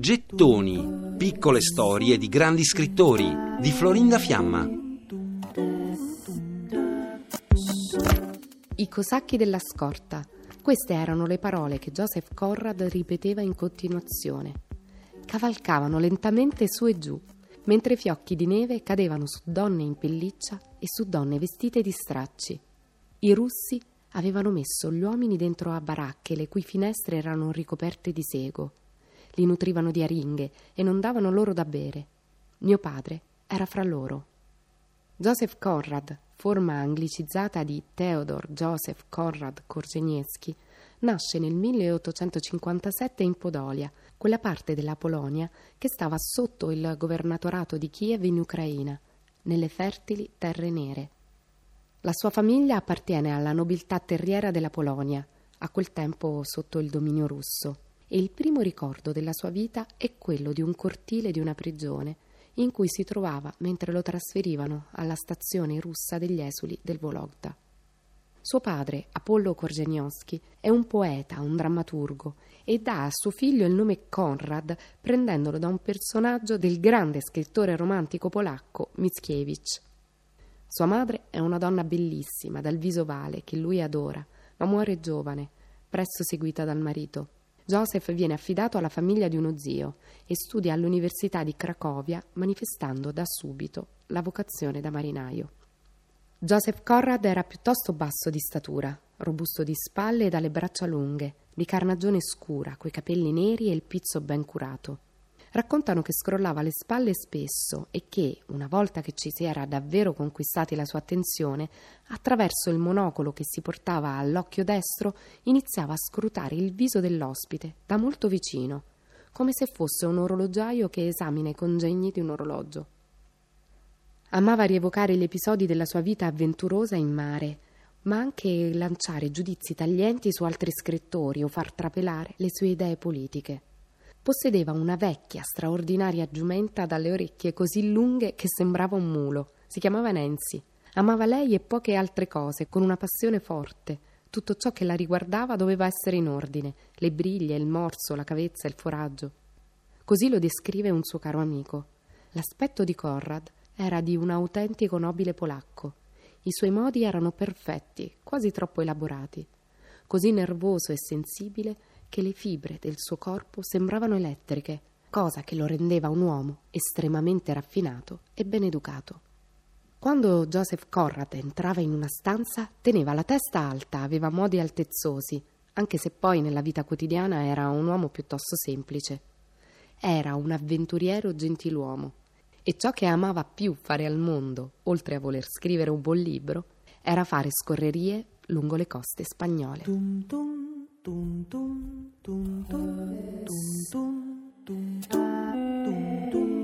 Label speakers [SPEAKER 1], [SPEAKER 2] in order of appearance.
[SPEAKER 1] Gettoni, piccole storie di grandi scrittori di Florinda Fiamma.
[SPEAKER 2] I cosacchi della scorta. Queste erano le parole che Joseph Conrad ripeteva in continuazione. Cavalcavano lentamente su e giù, mentre fiocchi di neve cadevano su donne in pelliccia e su donne vestite di stracci. I russi avevano messo gli uomini dentro a baracche le cui finestre erano ricoperte di sego. Li nutrivano di aringhe e non davano loro da bere. Mio padre era fra loro. Joseph Conrad, forma anglicizzata di Theodor Joseph Conrad Korzeniewski, nasce nel 1857 in Podolia, quella parte della Polonia che stava sotto il governatorato di Kiev in Ucraina, nelle fertili terre nere. La sua famiglia appartiene alla nobiltà terriera della Polonia, a quel tempo sotto il dominio russo, e il primo ricordo della sua vita è quello di un cortile di una prigione in cui si trovava mentre lo trasferivano alla stazione russa degli esuli del Vologda. Suo padre, Apollo Korzeniowski, è un poeta, un drammaturgo e dà a suo figlio il nome Konrad prendendolo da un personaggio del grande scrittore romantico polacco Mickiewicz. Sua madre è una donna bellissima, dal viso ovale, che lui adora, ma muore giovane, presto seguita dal marito. Joseph viene affidato alla famiglia di uno zio e studia all'Università di Cracovia, manifestando da subito la vocazione da marinaio. Joseph Conrad era piuttosto basso di statura, robusto di spalle e dalle braccia lunghe, di carnagione scura, coi capelli neri e il pizzo ben curato raccontano che scrollava le spalle spesso e che, una volta che ci si era davvero conquistati la sua attenzione, attraverso il monocolo che si portava all'occhio destro, iniziava a scrutare il viso dell'ospite da molto vicino, come se fosse un orologiaio che esamina i congegni di un orologio. Amava rievocare gli episodi della sua vita avventurosa in mare, ma anche lanciare giudizi taglienti su altri scrittori o far trapelare le sue idee politiche. Possedeva una vecchia, straordinaria giumenta dalle orecchie così lunghe che sembrava un mulo. Si chiamava Nancy. Amava lei e poche altre cose, con una passione forte. Tutto ciò che la riguardava doveva essere in ordine: le briglie, il morso, la cavezza, il foraggio. Così lo descrive un suo caro amico. L'aspetto di Conrad era di un autentico nobile polacco. I suoi modi erano perfetti, quasi troppo elaborati. Così nervoso e sensibile che le fibre del suo corpo sembravano elettriche, cosa che lo rendeva un uomo estremamente raffinato e ben educato. Quando Joseph Conrad entrava in una stanza, teneva la testa alta, aveva modi altezzosi, anche se poi nella vita quotidiana era un uomo piuttosto semplice. Era un avventuriero gentiluomo e ciò che amava più fare al mondo, oltre a voler scrivere un buon libro, era fare scorrerie lungo le coste spagnole.